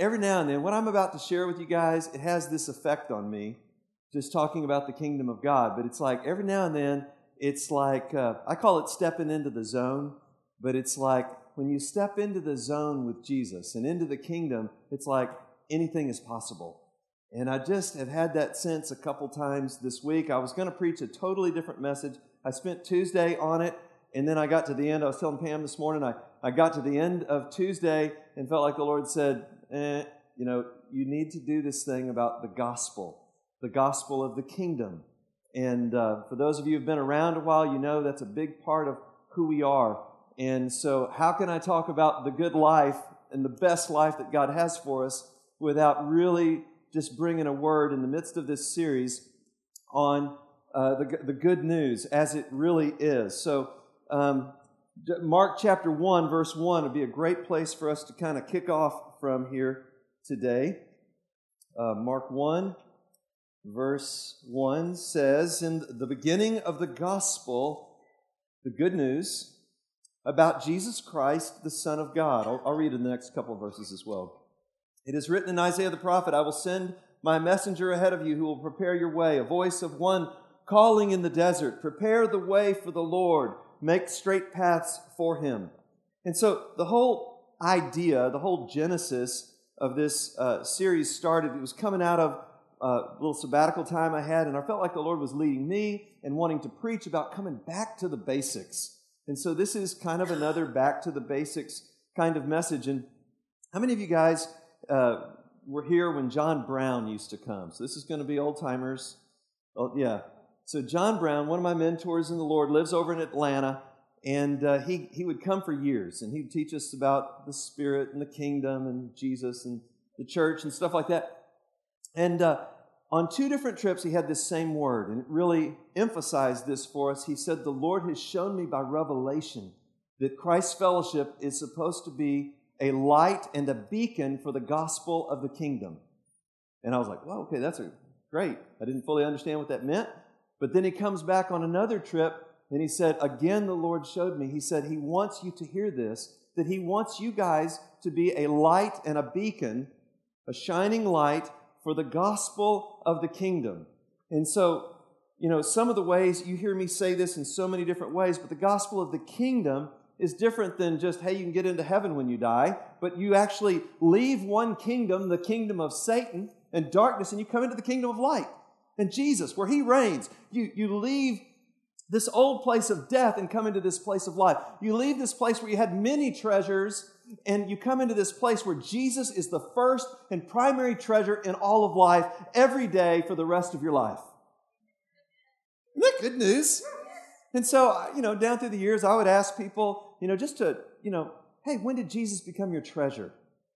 every now and then, what I'm about to share with you guys, it has this effect on me, just talking about the kingdom of God. But it's like every now and then, it's like, uh, I call it stepping into the zone, but it's like when you step into the zone with Jesus and into the kingdom, it's like anything is possible. And I just have had that sense a couple times this week. I was going to preach a totally different message. I spent Tuesday on it, and then I got to the end. I was telling Pam this morning, I, I got to the end of Tuesday and felt like the Lord said, eh, you know, you need to do this thing about the gospel, the gospel of the kingdom. And uh, for those of you who've been around a while, you know that's a big part of who we are. And so, how can I talk about the good life and the best life that God has for us without really just bringing a word in the midst of this series on uh, the, the good news as it really is? So, um, Mark chapter 1, verse 1 would be a great place for us to kind of kick off from here today. Uh, Mark 1, verse 1 says, In the beginning of the gospel, the good news about Jesus Christ, the Son of God. I'll, I'll read in the next couple of verses as well. It is written in Isaiah the prophet, I will send my messenger ahead of you who will prepare your way, a voice of one calling in the desert, prepare the way for the Lord, make straight paths for him. And so the whole idea, the whole genesis of this uh, series started, it was coming out of a little sabbatical time I had, and I felt like the Lord was leading me and wanting to preach about coming back to the basics. And so this is kind of another back to the basics kind of message. And how many of you guys uh, were here when John Brown used to come? So this is going to be old timers. Oh, yeah. So John Brown, one of my mentors in the Lord, lives over in Atlanta. And uh, he, he would come for years and he'd teach us about the Spirit and the kingdom and Jesus and the church and stuff like that. And uh, on two different trips, he had this same word, and it really emphasized this for us. He said, The Lord has shown me by revelation that Christ's fellowship is supposed to be a light and a beacon for the gospel of the kingdom. And I was like, well, okay, that's a, great. I didn't fully understand what that meant. But then he comes back on another trip and he said, Again, the Lord showed me. He said, He wants you to hear this, that He wants you guys to be a light and a beacon, a shining light for the gospel of the kingdom. And so, you know, some of the ways you hear me say this in so many different ways, but the gospel of the kingdom is different than just, hey, you can get into heaven when you die, but you actually leave one kingdom, the kingdom of Satan and darkness, and you come into the kingdom of light and Jesus, where he reigns. You, you leave this old place of death and come into this place of life. You leave this place where you had many treasures and you come into this place where Jesus is the first and primary treasure in all of life every day for the rest of your life. Isn't that good news? And so, uh, you know, down through the years, I would ask people, you know, just to, you know, hey, when did Jesus become your treasure?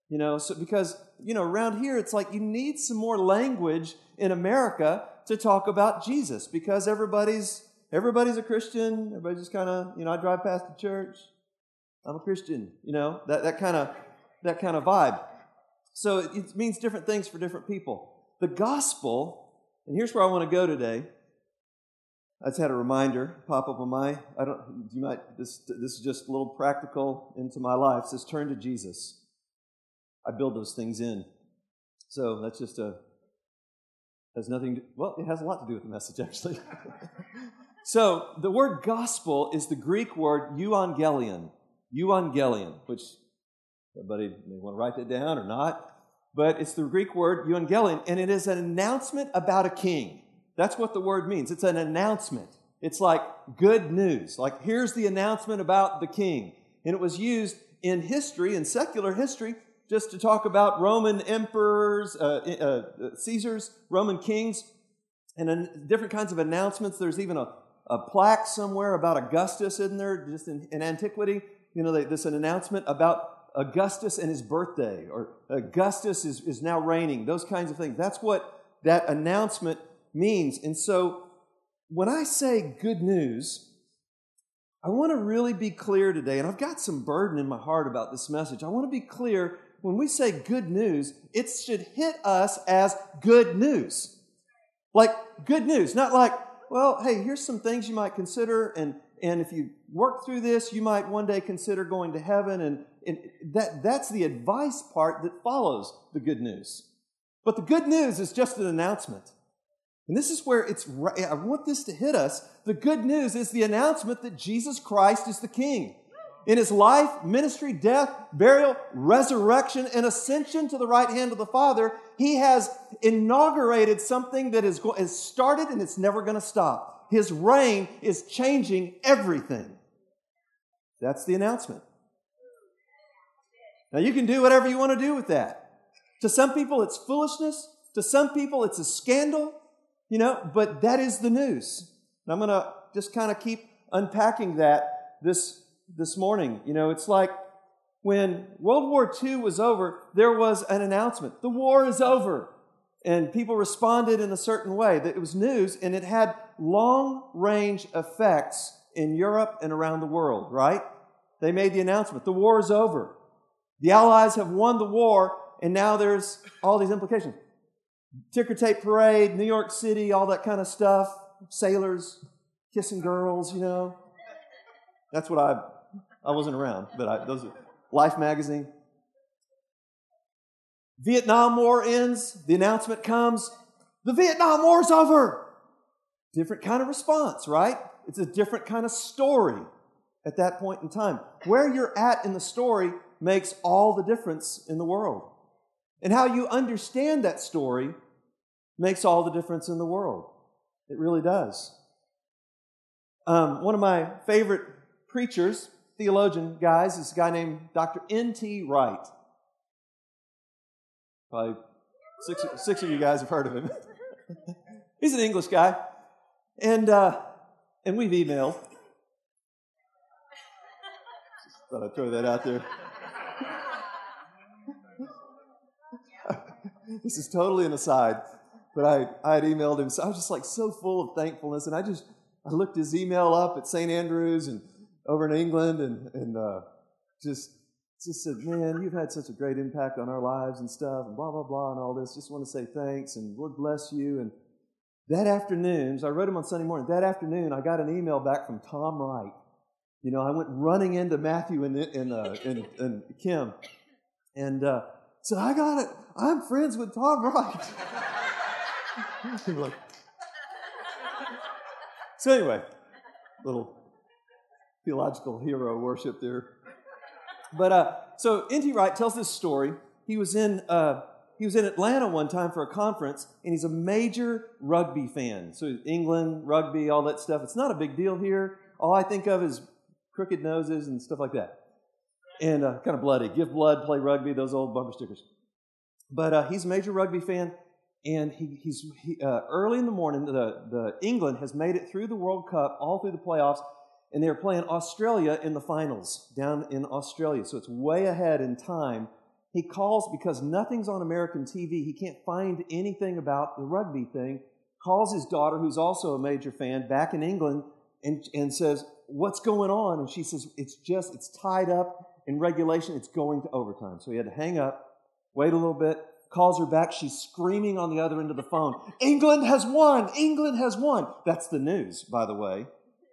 You know, so because, you know, around here, it's like you need some more language in America to talk about Jesus because everybody's everybody's a Christian. Everybody just kind of, you know, I drive past the church. I'm a Christian, you know, that, that kind of that kind of vibe. So it, it means different things for different people. The gospel, and here's where I want to go today. I just had a reminder pop up on my. I don't. You might. This this is just a little practical into my life. It says turn to Jesus. I build those things in. So that's just a has nothing. To, well, it has a lot to do with the message actually. so the word gospel is the Greek word euangelion euangelion, which everybody may want to write that down or not, but it's the Greek word euangelion, and it is an announcement about a king. That's what the word means. It's an announcement. It's like good news. Like, here's the announcement about the king. And it was used in history, in secular history, just to talk about Roman emperors, uh, uh, uh Caesars, Roman kings, and different kinds of announcements. There's even a, a plaque somewhere about Augustus in there, just in, in antiquity you know, this an announcement about Augustus and his birthday, or Augustus is, is now reigning, those kinds of things. That's what that announcement means. And so when I say good news, I want to really be clear today, and I've got some burden in my heart about this message. I want to be clear when we say good news, it should hit us as good news. Like good news, not like, well, hey, here's some things you might consider, and and if you work through this, you might one day consider going to heaven. And, and that, that's the advice part that follows the good news. But the good news is just an announcement. And this is where it's, I want this to hit us. The good news is the announcement that Jesus Christ is the King. In his life, ministry, death, burial, resurrection, and ascension to the right hand of the Father, he has inaugurated something that is, is started and it's never going to stop. His reign is changing everything. That's the announcement. Now, you can do whatever you want to do with that. To some people, it's foolishness. To some people, it's a scandal. You know, but that is the news. And I'm going to just kind of keep unpacking that this, this morning. You know, it's like when World War II was over, there was an announcement the war is over. And people responded in a certain way. That it was news and it had long range effects in Europe and around the world, right? They made the announcement the war is over. The Allies have won the war, and now there's all these implications ticker tape parade, New York City, all that kind of stuff. Sailors kissing girls, you know. That's what I I wasn't around, but I, those Life magazine. Vietnam War ends, the announcement comes, the Vietnam War's over. Different kind of response, right? It's a different kind of story at that point in time. Where you're at in the story makes all the difference in the world. And how you understand that story makes all the difference in the world. It really does. Um, one of my favorite preachers, theologian guys, is a guy named Dr. N.T. Wright. Probably six, six of you guys have heard of him. He's an English guy. And, uh, and we've emailed. Just thought I'd throw that out there. this is totally an aside. But I, I had emailed him. So I was just like so full of thankfulness. And I just, I looked his email up at St. Andrews and over in England and, and uh, just, just said, man, you've had such a great impact on our lives and stuff and blah, blah, blah and all this. Just want to say thanks and Lord bless you. And that afternoon, so I wrote him on Sunday morning. That afternoon, I got an email back from Tom Wright. You know, I went running into Matthew and, and, uh, and, and Kim and uh, said, I got it. I'm friends with Tom Wright. like, so anyway, little theological hero worship there. But uh, so N.T. Wright tells this story. He was in uh, he was in Atlanta one time for a conference, and he's a major rugby fan. So England, rugby, all that stuff. It's not a big deal here. All I think of is crooked noses and stuff like that, and uh, kind of bloody. Give blood, play rugby. Those old bumper stickers. But uh, he's a major rugby fan, and he, he's he, uh, early in the morning. The, the England has made it through the World Cup, all through the playoffs, and they're playing Australia in the finals down in Australia. So it's way ahead in time. He calls because nothing's on American TV. He can't find anything about the rugby thing. Calls his daughter, who's also a major fan, back in England, and, and says, "What's going on?" And she says, "It's just it's tied up in regulation. It's going to overtime." So he had to hang up, wait a little bit, calls her back. She's screaming on the other end of the phone. England has won. England has won. That's the news, by the way.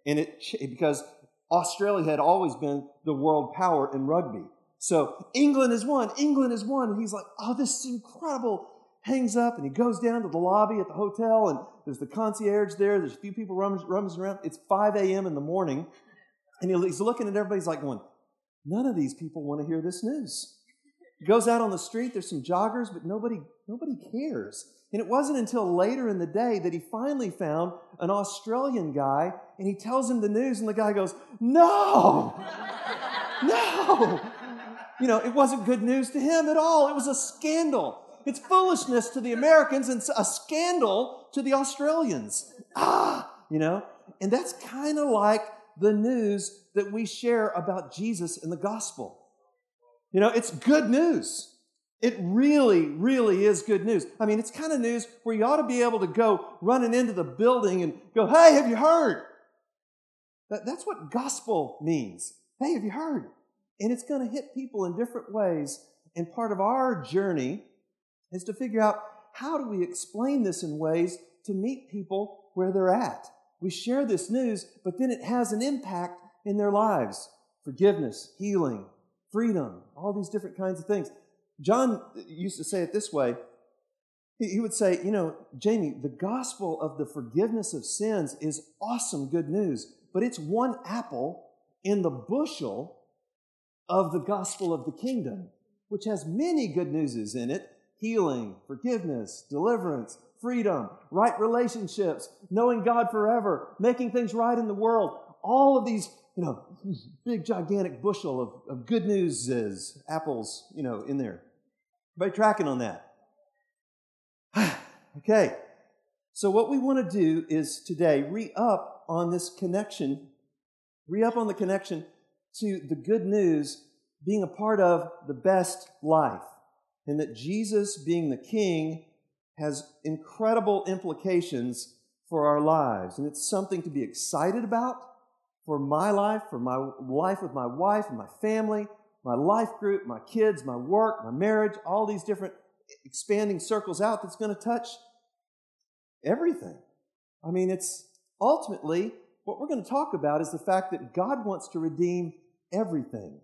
And it, because Australia had always been the world power in rugby. So England has won. England has won. And he's like, oh, this is incredible. Hangs up and he goes down to the lobby at the hotel and there's the concierge there. There's a few people rummaging, rummaging around. It's 5 a.m. in the morning. And he's looking at everybody's like going, none of these people want to hear this news goes out on the street, there's some joggers, but nobody, nobody cares. And it wasn't until later in the day that he finally found an Australian guy and he tells him the news, and the guy goes, No, no. You know, it wasn't good news to him at all. It was a scandal. It's foolishness to the Americans and a scandal to the Australians. Ah, you know, and that's kind of like the news that we share about Jesus in the gospel. You know, it's good news. It really, really is good news. I mean, it's kind of news where you ought to be able to go running into the building and go, hey, have you heard? That, that's what gospel means. Hey, have you heard? And it's going to hit people in different ways. And part of our journey is to figure out how do we explain this in ways to meet people where they're at. We share this news, but then it has an impact in their lives forgiveness, healing, freedom, all these different kinds of things. John used to say it this way. He would say, You know, Jamie, the gospel of the forgiveness of sins is awesome good news, but it's one apple in the bushel of the gospel of the kingdom, which has many good newses in it healing, forgiveness, deliverance, freedom, right relationships, knowing God forever, making things right in the world. All of these, you know, big gigantic bushel of, of good news is apples, you know, in there. Everybody tracking on that? okay. So what we want to do is today re up on this connection, re up on the connection to the good news being a part of the best life and that Jesus being the king has incredible implications for our lives. And it's something to be excited about for my life, for my life with my wife and my family, my life group, my kids, my work, my marriage, all these different expanding circles out that's going to touch everything. I mean, it's ultimately what we're going to talk about is the fact that God wants to redeem everything,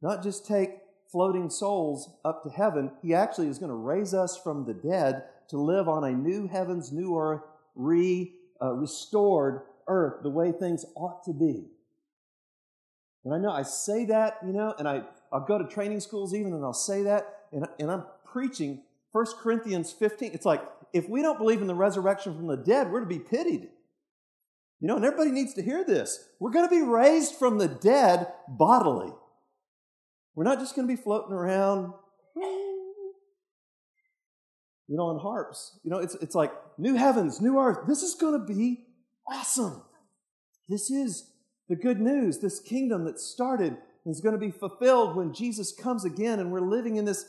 not just take floating souls up to heaven. He actually is going to raise us from the dead to live on a new heavens, new earth, re uh, restored earth, the way things ought to be. And I know I say that, you know, and I, I'll go to training schools even and I'll say that, and, and I'm preaching 1 Corinthians 15. It's like, if we don't believe in the resurrection from the dead, we're to be pitied. You know, and everybody needs to hear this. We're going to be raised from the dead bodily. We're not just going to be floating around, you know, on harps. You know, it's, it's like new heavens, new earth. This is going to be awesome. This is the good news. This kingdom that started is going to be fulfilled when Jesus comes again, and we're living in this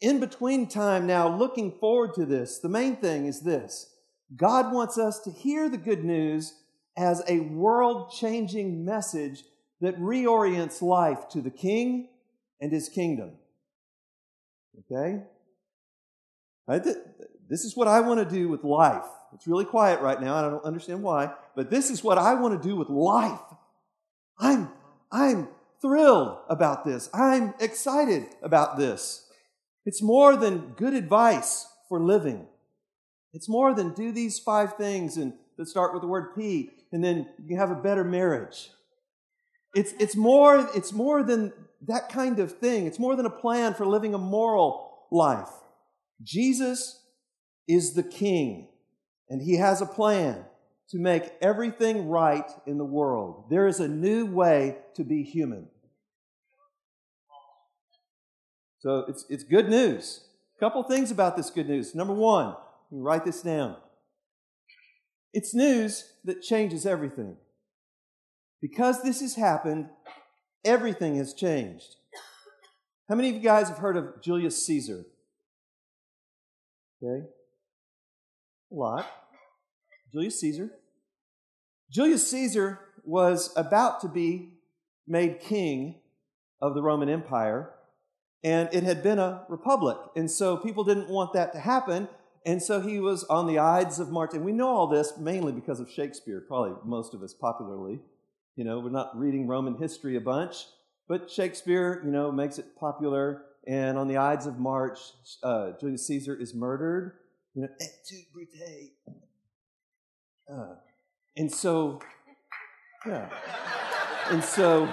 in between time now, looking forward to this. The main thing is this God wants us to hear the good news as a world changing message that reorients life to the King and his kingdom. Okay? this is what I want to do with life. It's really quiet right now. And I don't understand why, but this is what I want to do with life. I'm, I'm thrilled about this. I'm excited about this. It's more than good advice for living. It's more than do these five things and that start with the word P, and then you have a better marriage. It's, it's, more, it's more than that kind of thing. It's more than a plan for living a moral life. Jesus is the king, and he has a plan to make everything right in the world. There is a new way to be human. So it's, it's good news. A couple things about this good news. Number one, write this down. It's news that changes everything. Because this has happened, everything has changed. How many of you guys have heard of Julius Caesar? Okay. Lot. Julius Caesar. Julius Caesar was about to be made king of the Roman Empire, and it had been a republic. And so people didn't want that to happen. And so he was on the Ides of March. And we know all this mainly because of Shakespeare, probably most of us popularly. You know, we're not reading Roman history a bunch, but Shakespeare, you know, makes it popular. And on the Ides of March, uh, Julius Caesar is murdered. You know, et tu, Brute. Uh, and so, yeah. And so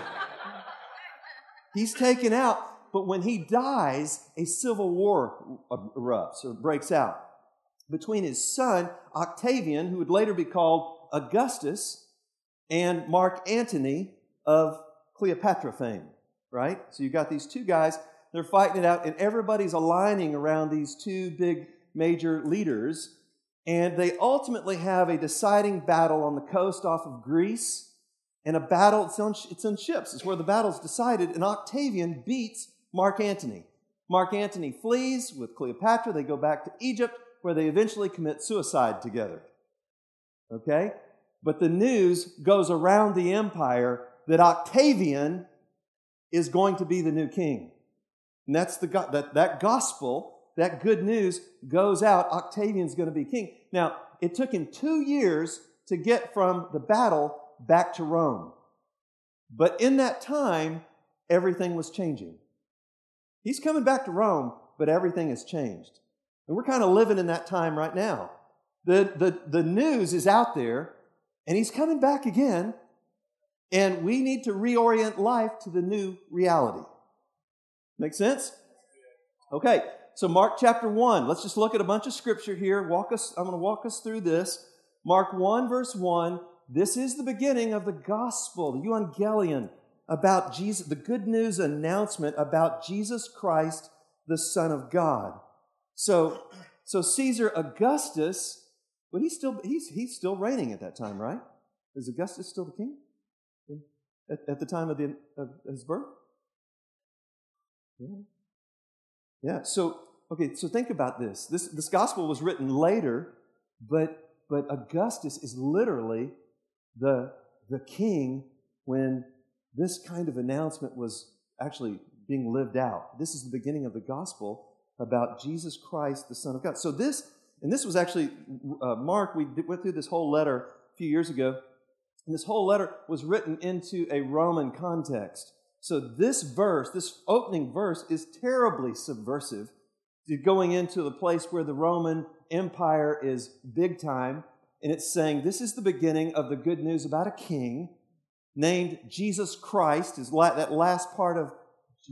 he's taken out, but when he dies, a civil war erupts or breaks out between his son, Octavian, who would later be called Augustus, and Mark Antony of Cleopatra fame, right? So you've got these two guys, they're fighting it out, and everybody's aligning around these two big major leaders. And they ultimately have a deciding battle on the coast off of Greece. And a battle, it's on, it's on ships, it's where the battle's decided. And Octavian beats Mark Antony. Mark Antony flees with Cleopatra. They go back to Egypt, where they eventually commit suicide together. Okay? But the news goes around the empire that Octavian is going to be the new king. And that's the that, that gospel, that good news goes out. Octavian's going to be king. Now, it took him two years to get from the battle back to Rome. But in that time, everything was changing. He's coming back to Rome, but everything has changed. And we're kind of living in that time right now. The, the, the news is out there, and he's coming back again, and we need to reorient life to the new reality. Make sense? Okay, so Mark chapter 1. Let's just look at a bunch of scripture here. Walk us, I'm going to walk us through this. Mark 1, verse 1. This is the beginning of the gospel, the evangelion, about Jesus, the good news announcement about Jesus Christ, the Son of God. So, so Caesar Augustus, but he's still he's he's still reigning at that time, right? Is Augustus still the king at, at the time of, the, of his birth? Yeah. Yeah. So okay. So think about this. This this gospel was written later, but but Augustus is literally the the king when this kind of announcement was actually being lived out. This is the beginning of the gospel about Jesus Christ, the Son of God. So this, and this was actually uh, Mark. We went through this whole letter a few years ago, and this whole letter was written into a Roman context. So this verse, this opening verse, is terribly subversive. Going into the place where the Roman Empire is big time, and it's saying this is the beginning of the good news about a king named Jesus Christ. Is that last part of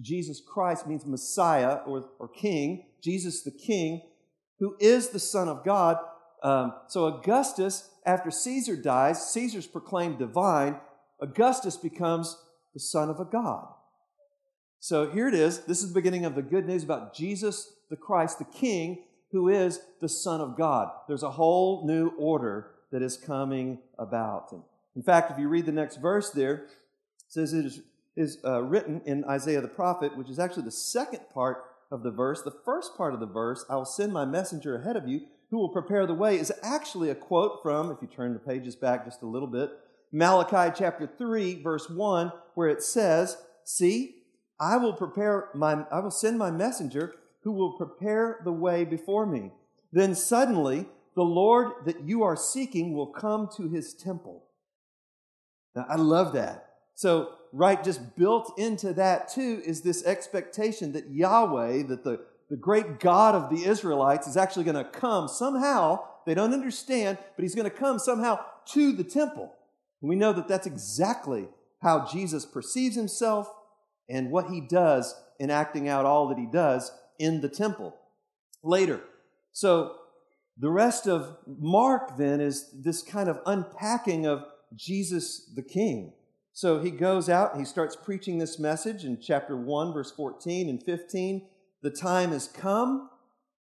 Jesus Christ means Messiah or, or King, Jesus the King, who is the Son of God. Um, so Augustus, after Caesar dies, Caesar's proclaimed divine. Augustus becomes the son of a God. So here it is. This is the beginning of the good news about Jesus the Christ, the King, who is the Son of God. There's a whole new order that is coming about. And in fact, if you read the next verse there, it says it is is uh, written in Isaiah the prophet, which is actually the second part of the verse. The first part of the verse, I will send my messenger ahead of you who will prepare the way, is actually a quote from, if you turn the pages back just a little bit, Malachi chapter 3, verse 1, where it says, See, I will prepare my, I will send my messenger who will prepare the way before me. Then suddenly the Lord that you are seeking will come to his temple. Now, I love that. So right, just built into that too is this expectation that Yahweh, that the, the great God of the Israelites, is actually going to come somehow. They don't understand, but he's going to come somehow to the temple. We know that that's exactly how Jesus perceives himself and what he does in acting out all that he does in the temple later. So the rest of Mark then is this kind of unpacking of Jesus the King. So he goes out and he starts preaching this message in chapter 1, verse 14 and 15. The time has come,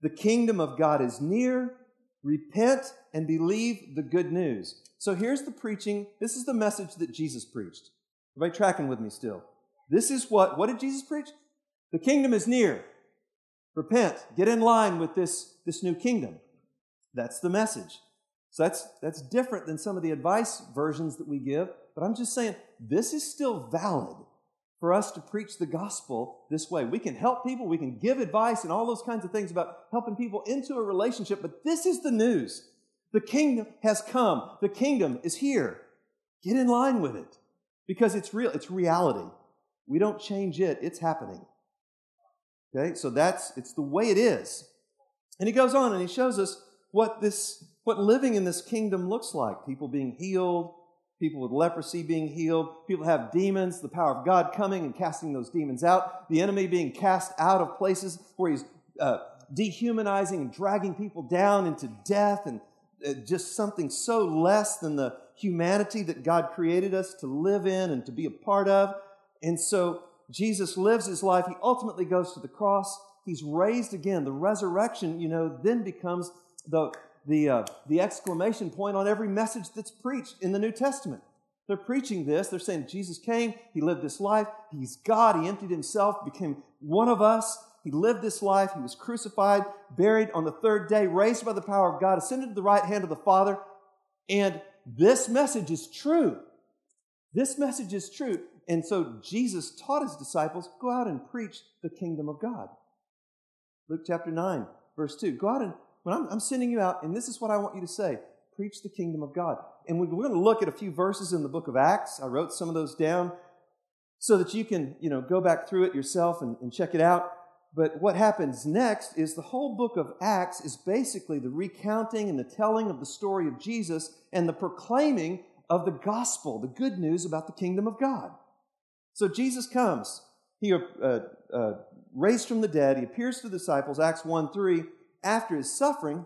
the kingdom of God is near. Repent and believe the good news. So here's the preaching. This is the message that Jesus preached. Everybody tracking with me still? This is what, what did Jesus preach? The kingdom is near. Repent. Get in line with this, this new kingdom. That's the message. So that's, that's different than some of the advice versions that we give. But I'm just saying, this is still valid for us to preach the gospel this way. We can help people, we can give advice and all those kinds of things about helping people into a relationship, but this is the news. The kingdom has come, the kingdom is here. Get in line with it because it's real, it's reality. We don't change it, it's happening. Okay, so that's it's the way it is. And he goes on and he shows us what this what living in this kingdom looks like. People being healed, people with leprosy being healed, people have demons, the power of God coming and casting those demons out, the enemy being cast out of places where he's uh, dehumanizing and dragging people down into death and uh, just something so less than the humanity that God created us to live in and to be a part of. And so Jesus lives his life. He ultimately goes to the cross. He's raised again. The resurrection, you know, then becomes the the, uh, the exclamation point on every message that's preached in the New Testament. They're preaching this. They're saying Jesus came, He lived this life, He's God, He emptied Himself, became one of us. He lived this life, He was crucified, buried on the third day, raised by the power of God, ascended to the right hand of the Father. And this message is true. This message is true. And so Jesus taught His disciples go out and preach the kingdom of God. Luke chapter 9, verse 2. Go out and when I'm, I'm sending you out, and this is what I want you to say preach the kingdom of God. And we're going to look at a few verses in the book of Acts. I wrote some of those down so that you can, you know, go back through it yourself and, and check it out. but what happens next is the whole book of Acts is basically the recounting and the telling of the story of Jesus and the proclaiming of the gospel, the good news about the kingdom of God. So Jesus comes. He uh, uh, raised from the dead. He appears to the disciples, Acts 1 3. After his suffering,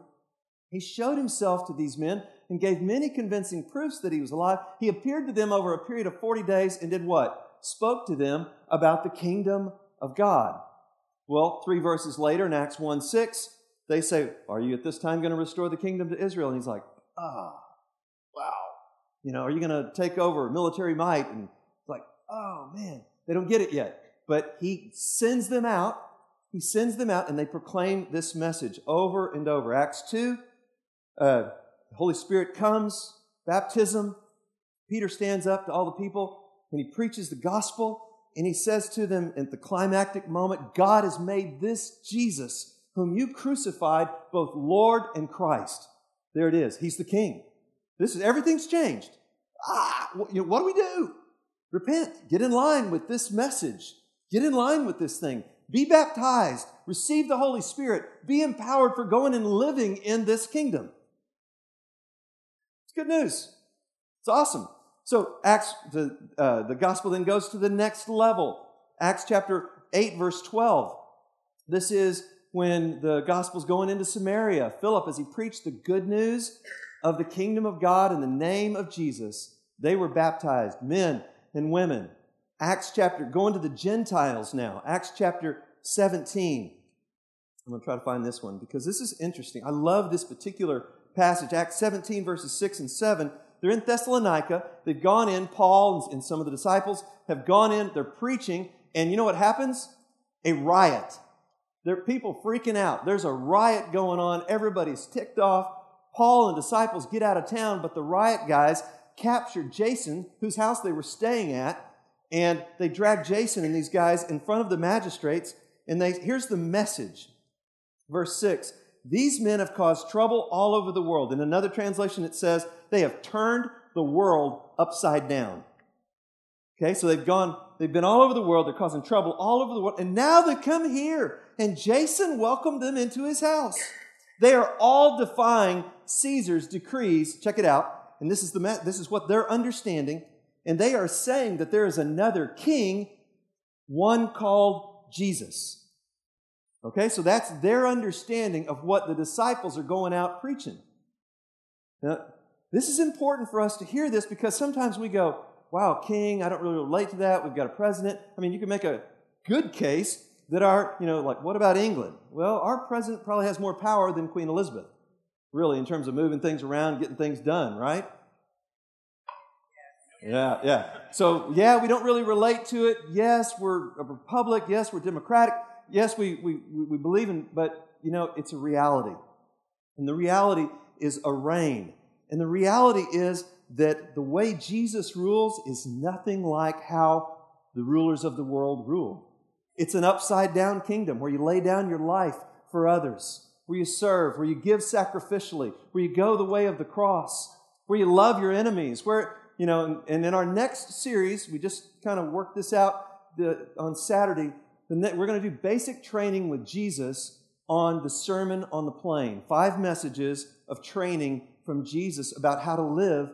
he showed himself to these men and gave many convincing proofs that he was alive. He appeared to them over a period of 40 days and did what? Spoke to them about the kingdom of God. Well, three verses later in Acts 1 6, they say, Are you at this time going to restore the kingdom to Israel? And he's like, Ah, wow. You know, are you going to take over military might? And it's like, Oh, man, they don't get it yet. But he sends them out. He sends them out and they proclaim this message over and over. Acts 2, uh, the Holy Spirit comes, baptism. Peter stands up to all the people and he preaches the gospel and he says to them at the climactic moment, God has made this Jesus, whom you crucified, both Lord and Christ. There it is. He's the King. This is everything's changed. Ah, what, you know, what do we do? Repent. Get in line with this message. Get in line with this thing. Be baptized. Receive the Holy Spirit. Be empowered for going and living in this kingdom. It's good news. It's awesome. So Acts, the, uh, the gospel then goes to the next level. Acts chapter 8, verse 12. This is when the gospel's going into Samaria. Philip, as he preached the good news of the kingdom of God in the name of Jesus, they were baptized, men and women. Acts chapter, going to the Gentiles now. Acts chapter 17. I'm going to try to find this one because this is interesting. I love this particular passage. Acts 17, verses 6 and 7 they're in Thessalonica. They've gone in, Paul and some of the disciples have gone in, they're preaching, and you know what happens? A riot. There are people freaking out. There's a riot going on. Everybody's ticked off. Paul and disciples get out of town, but the riot guys capture Jason, whose house they were staying at, and they drag Jason and these guys in front of the magistrates. And they here's the message. Verse 6 These men have caused trouble all over the world. In another translation, it says, they have turned the world upside down. Okay, so they've gone, they've been all over the world, they're causing trouble all over the world, and now they come here, and Jason welcomed them into his house. They are all defying Caesar's decrees. Check it out. And this is, the, this is what they're understanding. And they are saying that there is another king, one called Jesus. Okay, so that's their understanding of what the disciples are going out preaching. Now, this is important for us to hear this because sometimes we go, wow, king, I don't really relate to that. We've got a president. I mean, you can make a good case that our, you know, like, what about England? Well, our president probably has more power than Queen Elizabeth, really, in terms of moving things around, getting things done, right? Yeah, yeah. So, yeah, we don't really relate to it. Yes, we're a republic. Yes, we're democratic. Yes, we, we, we believe in, but, you know, it's a reality. And the reality is a reign. And the reality is that the way Jesus rules is nothing like how the rulers of the world rule. It's an upside down kingdom where you lay down your life for others, where you serve, where you give sacrificially, where you go the way of the cross, where you love your enemies, where, you know, and in our next series, we just kind of worked this out the, on Saturday. we're going to do basic training with Jesus on the Sermon on the Plain. Five messages of training from Jesus about how to live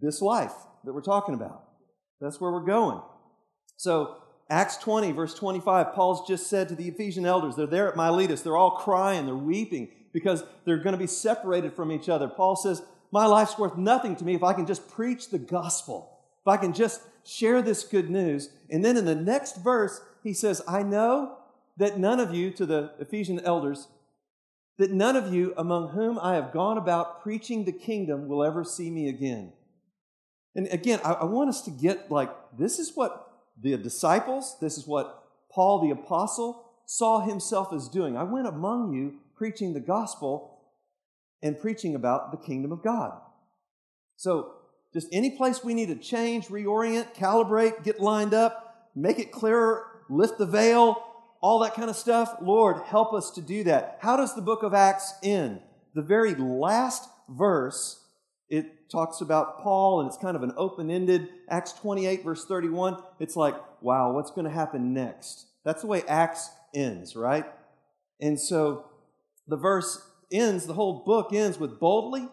this life that we're talking about. That's where we're going. So, Acts 20, verse 25, Paul's just said to the Ephesian elders, they're there at Miletus, they're all crying, they're weeping because they're going to be separated from each other. Paul says, My life's worth nothing to me if I can just preach the gospel, if I can just share this good news. And then in the next verse, he says, I know that none of you, to the Ephesian elders, that none of you among whom I have gone about preaching the kingdom will ever see me again. And again, I, I, want us to get like, this is what the disciples, this is what Paul the apostle saw himself as doing. I went among you preaching the gospel and preaching about the kingdom of God. So, just any place we need to change, reorient, calibrate, get lined up, make it clearer, lift the veil, all that kind of stuff. Lord, help us to do that. How does the book of Acts end? The very last verse, it talks about Paul, and it's kind of an open ended. Acts 28, verse 31, it's like, wow, what's going to happen next? That's the way Acts ends, right? And so the verse ends, the whole book ends with boldly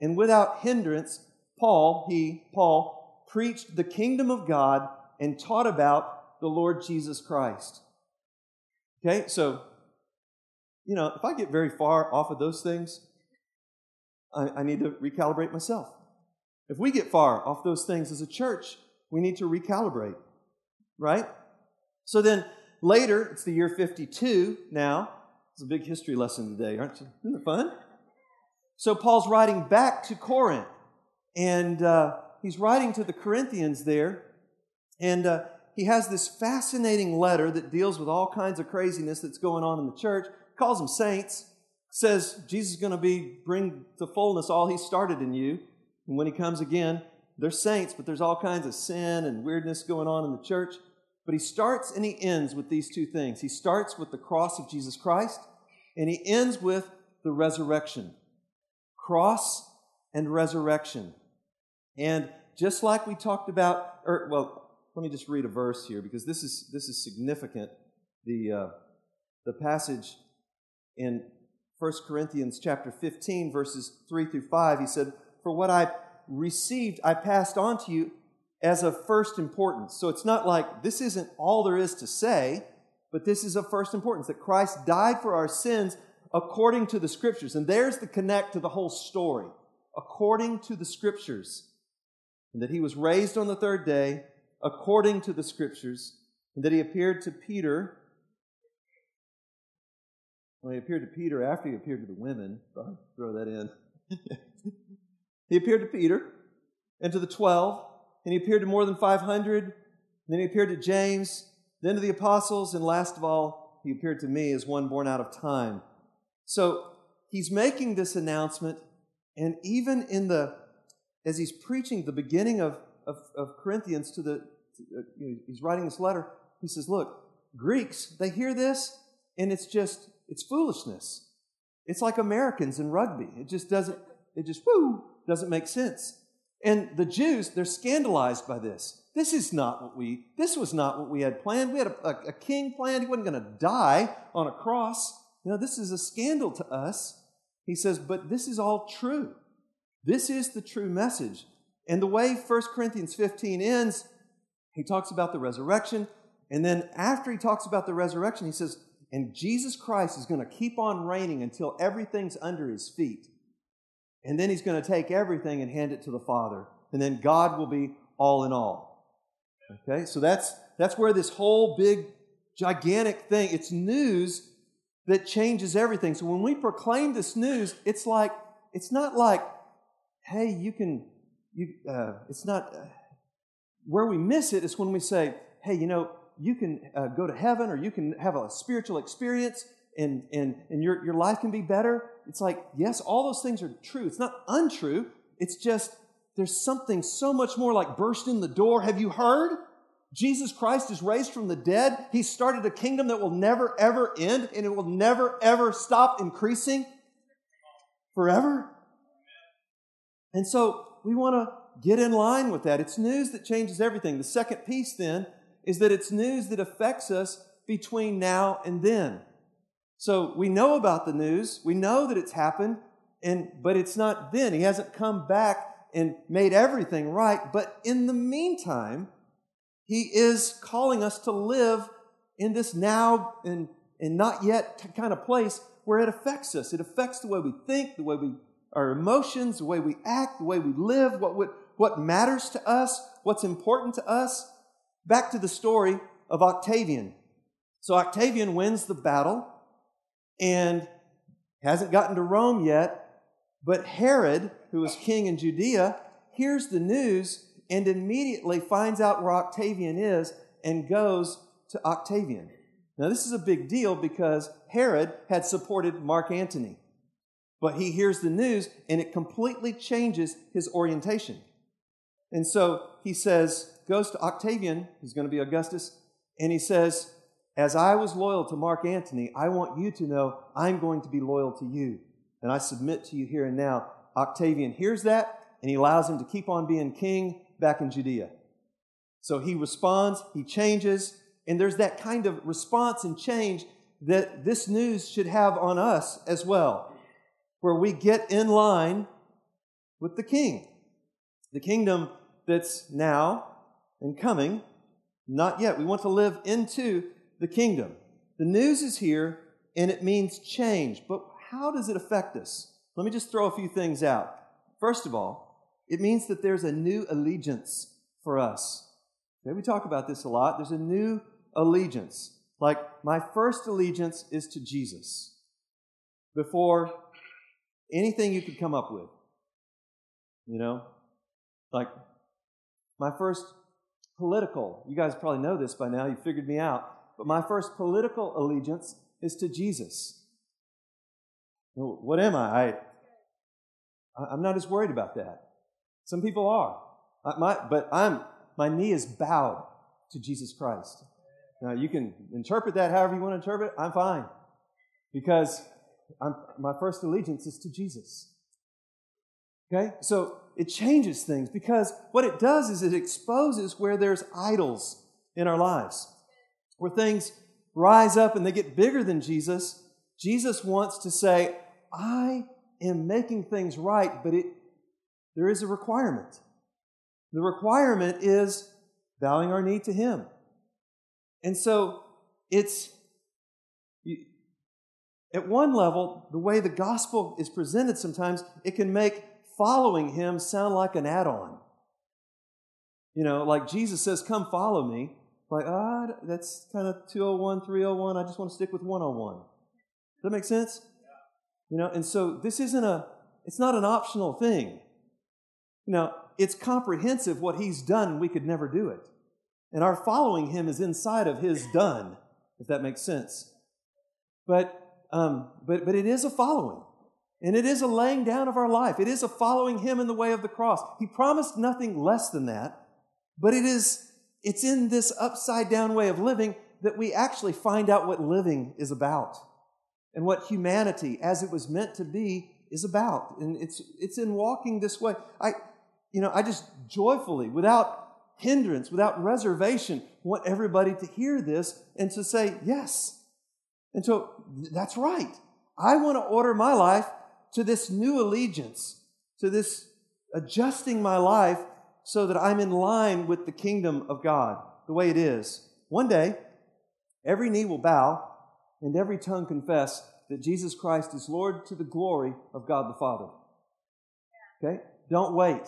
and without hindrance, Paul, he, Paul, preached the kingdom of God and taught about the Lord Jesus Christ. Okay, so, you know, if I get very far off of those things, I, I need to recalibrate myself. If we get far off those things as a church, we need to recalibrate, right? So then later, it's the year 52 now. It's a big history lesson today, aren't you? Isn't it fun? So Paul's writing back to Corinth, and uh, he's writing to the Corinthians there, and uh, he has this fascinating letter that deals with all kinds of craziness that's going on in the church. Calls them saints. Says Jesus is going to be bring to fullness all he started in you, and when he comes again, they're saints, but there's all kinds of sin and weirdness going on in the church. But he starts and he ends with these two things. He starts with the cross of Jesus Christ, and he ends with the resurrection. Cross and resurrection. And just like we talked about, or well, let me just read a verse here because this is this is significant. The uh, the passage in 1 Corinthians chapter 15, verses 3 through 5, he said, For what I received, I passed on to you as of first importance. So it's not like this isn't all there is to say, but this is of first importance that Christ died for our sins according to the scriptures. And there's the connect to the whole story according to the scriptures. And that he was raised on the third day according to the scriptures. And that he appeared to Peter. Well, he appeared to Peter after he appeared to the women. I'll throw that in. he appeared to Peter and to the twelve and he appeared to more than 500. Then he appeared to James, then to the apostles, and last of all, he appeared to me as one born out of time. So he's making this announcement, and even in the, as he's preaching the beginning of, of, of Corinthians to the, to, uh, he's writing this letter, he says, Look, Greeks, they hear this, and it's just, it's foolishness. It's like Americans in rugby. It just doesn't, it just, whoo, doesn't make sense. And the Jews, they're scandalized by this. This is not what we, this was not what we had planned. We had a, a, a king planned. He wasn't going to die on a cross. You know, this is a scandal to us. He says, but this is all true. This is the true message. And the way 1 Corinthians 15 ends, he talks about the resurrection. And then after he talks about the resurrection, he says, and Jesus Christ is going to keep on reigning until everything's under his feet. And then he's going to take everything and hand it to the Father. And then God will be all in all. Okay? So that's that's where this whole big gigantic thing, it's news that changes everything. So when we proclaim this news, it's like it's not like hey, you can you uh, it's not uh, where we miss it is when we say, hey, you know, you can uh, go to heaven or you can have a spiritual experience and, and, and your, your life can be better. It's like, yes, all those things are true. It's not untrue. It's just there's something so much more like burst in the door. Have you heard? Jesus Christ is raised from the dead. He started a kingdom that will never, ever end, and it will never, ever stop increasing forever. And so we want to get in line with that. It's news that changes everything. The second piece then is that it's news that affects us between now and then. So we know about the news, we know that it's happened, and but it's not then. He hasn't come back and made everything right. But in the meantime, he is calling us to live in this now and, and not yet kind of place where it affects us. It affects the way we think, the way we our emotions, the way we act, the way we live, what, what, what matters to us, what's important to us. Back to the story of Octavian. So Octavian wins the battle and hasn't gotten to Rome yet. But Herod, who was king in Judea, hears the news and immediately finds out where Octavian is and goes to Octavian. Now, this is a big deal because Herod had supported Mark Antony. But he hears the news and it completely changes his orientation. And so he says, goes to Octavian, who's going to be Augustus, and he says, as I was loyal to Mark Antony, I want you to know I'm going to be loyal to you. And I submit to you here and now. Octavian hears that, and he allows him to keep on being king back in Judea. So he responds, he changes, and there's that kind of response and change that this news should have on us as well, where we get in line with the king. The kingdom that's now and coming, not yet. We want to live into the kingdom. The news is here and it means change, but how does it affect us? Let me just throw a few things out. First of all, it means that there's a new allegiance for us. Okay, we talk about this a lot. There's a new allegiance. Like, my first allegiance is to Jesus before anything you could come up with. You know? Like, my first political, you guys probably know this by now, you figured me out, but my first political allegiance is to Jesus. What am I? I I'm not as worried about that. Some people are. I, my, but I'm, my knee is bowed to Jesus Christ. Now, you can interpret that however you want to interpret it. I'm fine. Because I'm, my first allegiance is to Jesus. Okay? So it changes things because what it does is it exposes where there's idols in our lives, where things rise up and they get bigger than Jesus. Jesus wants to say, I am making things right, but it, there is a requirement. The requirement is bowing our knee to Him. And so it's, you, at one level, the way the gospel is presented sometimes, it can make following Him sound like an add on. You know, like Jesus says, Come follow me. Like, ah, that's kind of 201, 301. I just want to stick with 101. Does that make sense? You know, and so this isn't a, it's not an optional thing. You know, it's comprehensive what he's done, we could never do it. And our following him is inside of his done, if that makes sense. But, um, but, but it is a following. And it is a laying down of our life. It is a following him in the way of the cross. He promised nothing less than that, but it is, it's in this upside down way of living that we actually find out what living is about and what humanity as it was meant to be is about. And it's, it's in walking this way. I, you know, I just joyfully, without hindrance, without reservation, want everybody to hear this and to say, yes. And so that's right. I want to order my life to this new allegiance, to this adjusting my life so that I'm in line with the kingdom of God, the way it is. One day, every knee will bow and every tongue confess that Jesus Christ is Lord to the glory of God the Father. Okay? Don't wait.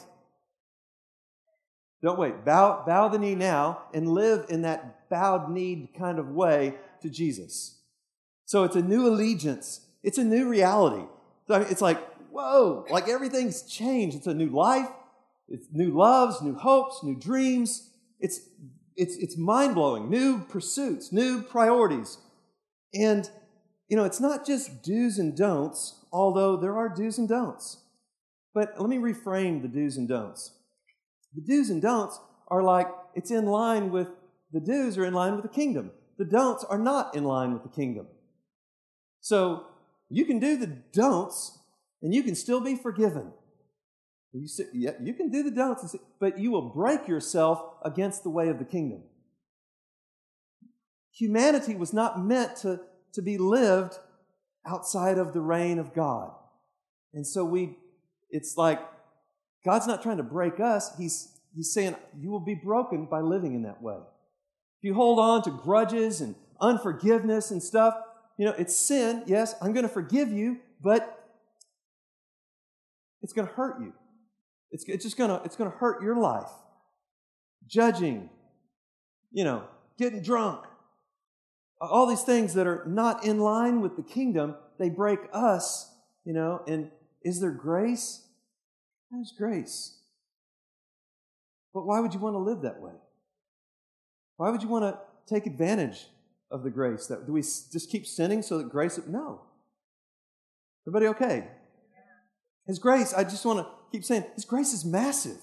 Don't wait. Bow, bow the knee now and live in that bowed knee kind of way to Jesus. So it's a new allegiance. It's a new reality. So It's like, whoa, like everything's changed. It's a new life. It's new loves, new hopes, new dreams. It's, it's, it's mind blowing. New pursuits, new priorities. And, you know, it's not just do's and don'ts, although there are do's and don'ts. But let me reframe the do's and don'ts. The do's and don'ts are like it's in line with the do's are in line with the kingdom. The don'ts are not in line with the kingdom. So you can do the don'ts and you can still be forgiven. You, yeah, you can do the don'ts, but you will break yourself against the way of the kingdom. Humanity was not meant to, to be lived outside of the reign of God. And so we, it's like God's not trying to break us. He's, he's saying you will be broken by living in that way. If you hold on to grudges and unforgiveness and stuff, you know, it's sin. Yes, I'm going to forgive you, but it's going to hurt you. It's, it's just going to, it's to hurt your life. Judging, you know, getting drunk, all these things that are not in line with the kingdom, they break us, you know, and is there grace? There's grace. But why would you want to live that way? Why would you want to take advantage of the grace? That do we just keep sinning so that grace? No. Everybody okay? His grace, I just want to keep saying, His grace is massive.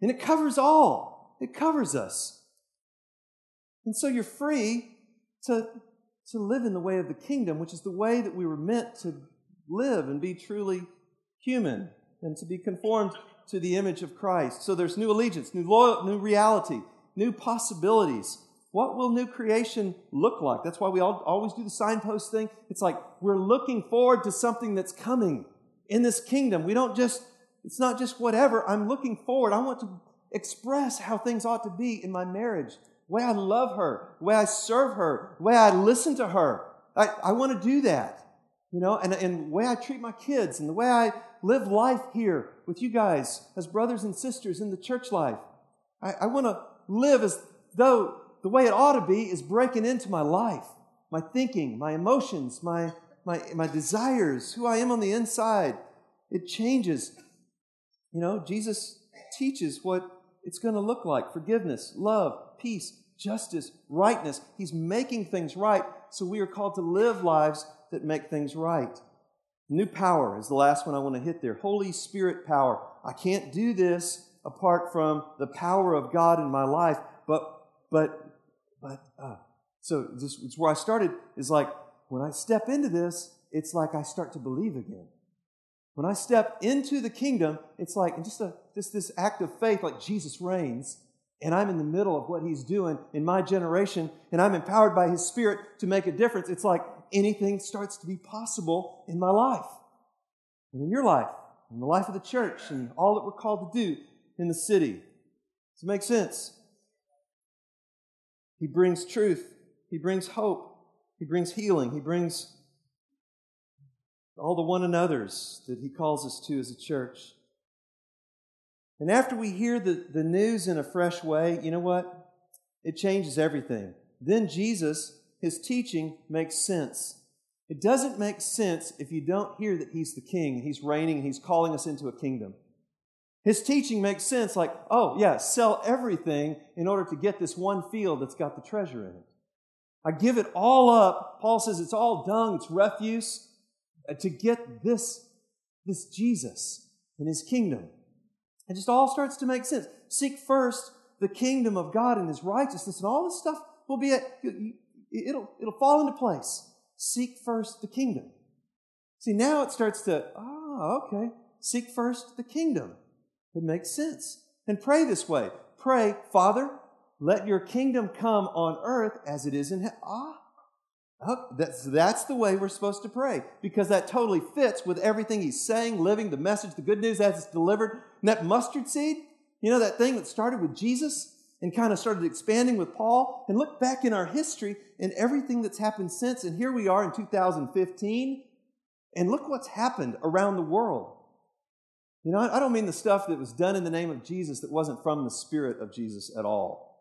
And it covers all. It covers us. And so you're free to, to live in the way of the kingdom, which is the way that we were meant to live and be truly human and to be conformed to the image of Christ. So there's new allegiance, new loyal, new reality, new possibilities. what will new creation look like? That's why we all, always do the signpost thing. It's like we're looking forward to something that's coming in this kingdom. We don't just, it's not just whatever. I'm looking forward. I want to express how things ought to be in my marriage, the way I love her, the way I serve her, the way I listen to her. I, I want to do that, you know, and, and the way I treat my kids and the way I live life here with you guys as brothers and sisters in the church life. I, I want to live as though the way it ought to be is breaking into my life, my thinking, my emotions, my, my, my desires, who I am on the inside. It changes. You know, Jesus teaches what it's going to look like forgiveness, love, peace, justice, rightness. He's making things right, so we are called to live lives that make things right. New power is the last one I want to hit there. Holy Spirit power. I can't do this apart from the power of God in my life, but, but, but, uh, so this is where I started is like, when I step into this, it's like I start to believe again. When I step into the kingdom, it's like just, a, just this act of faith, like Jesus reigns, and I'm in the middle of what he's doing in my generation, and I'm empowered by his spirit to make a difference. It's like anything starts to be possible in my life and in your life, in the life of the church, and all that we're called to do in the city. Does it make sense? He brings truth, He brings hope, He brings healing, He brings all the one another's that He calls us to as a church. And after we hear the, the news in a fresh way, you know what? It changes everything. Then Jesus, His teaching makes sense. It doesn't make sense if you don't hear that He's the King, He's reigning, He's calling us into a kingdom. His teaching makes sense like, oh, yeah, sell everything in order to get this one field that's got the treasure in it. I give it all up. Paul says it's all dung, it's refuse uh, to get this, this Jesus and his kingdom. It just all starts to make sense. Seek first the kingdom of God and his righteousness, and all this stuff will be, it'll, it'll fall into place. Seek first the kingdom. See, now it starts to, oh, okay. Seek first the kingdom. It makes sense. And pray this way. Pray, Father, let your kingdom come on earth as it is in heaven. Ah, oh, that's, that's the way we're supposed to pray because that totally fits with everything he's saying, living, the message, the good news as it's delivered. And that mustard seed, you know, that thing that started with Jesus and kind of started expanding with Paul. And look back in our history and everything that's happened since. And here we are in 2015. And look what's happened around the world. You know, I don't mean the stuff that was done in the name of Jesus that wasn't from the Spirit of Jesus at all.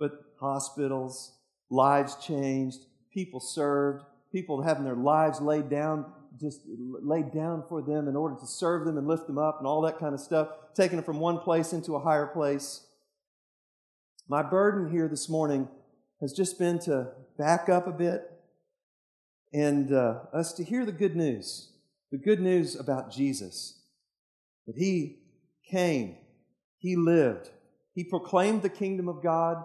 But hospitals, lives changed, people served, people having their lives laid down, just laid down for them in order to serve them and lift them up and all that kind of stuff, taking them from one place into a higher place. My burden here this morning has just been to back up a bit and uh, us to hear the good news, the good news about Jesus that he came, he lived, he proclaimed the kingdom of God,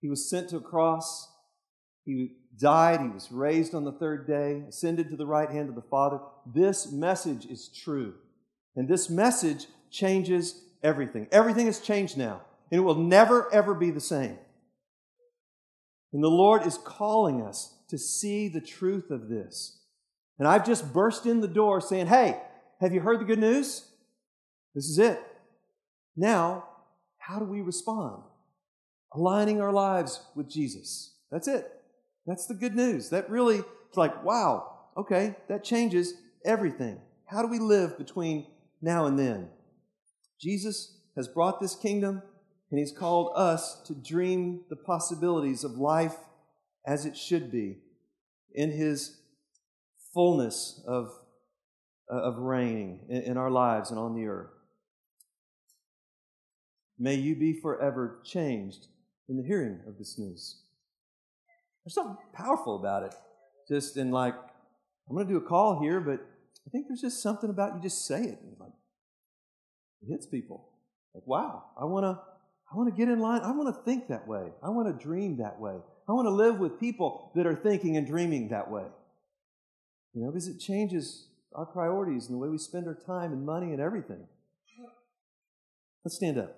he was sent to a cross, he died, he was raised on the third day, ascended to the right hand of the Father. This message is true. And this message changes everything. Everything has changed now, and it will never, ever be the same. And the Lord is calling us to see the truth of this. And I've just burst in the door saying, Hey, have you heard the good news? This is it. Now, how do we respond? Aligning our lives with Jesus. That's it. That's the good news. That really, it's like, wow, okay, that changes everything. How do we live between now and then? Jesus has brought this kingdom, and He's called us to dream the possibilities of life as it should be in His fullness of, uh, of reigning in our lives and on the earth. May you be forever changed in the hearing of this news. There's something powerful about it. Just in like, I'm going to do a call here, but I think there's just something about you just say it. Like, it hits people. Like, wow, I want to. I want to get in line. I want to think that way. I want to dream that way. I want to live with people that are thinking and dreaming that way. You know, because it changes our priorities and the way we spend our time and money and everything. Let's stand up.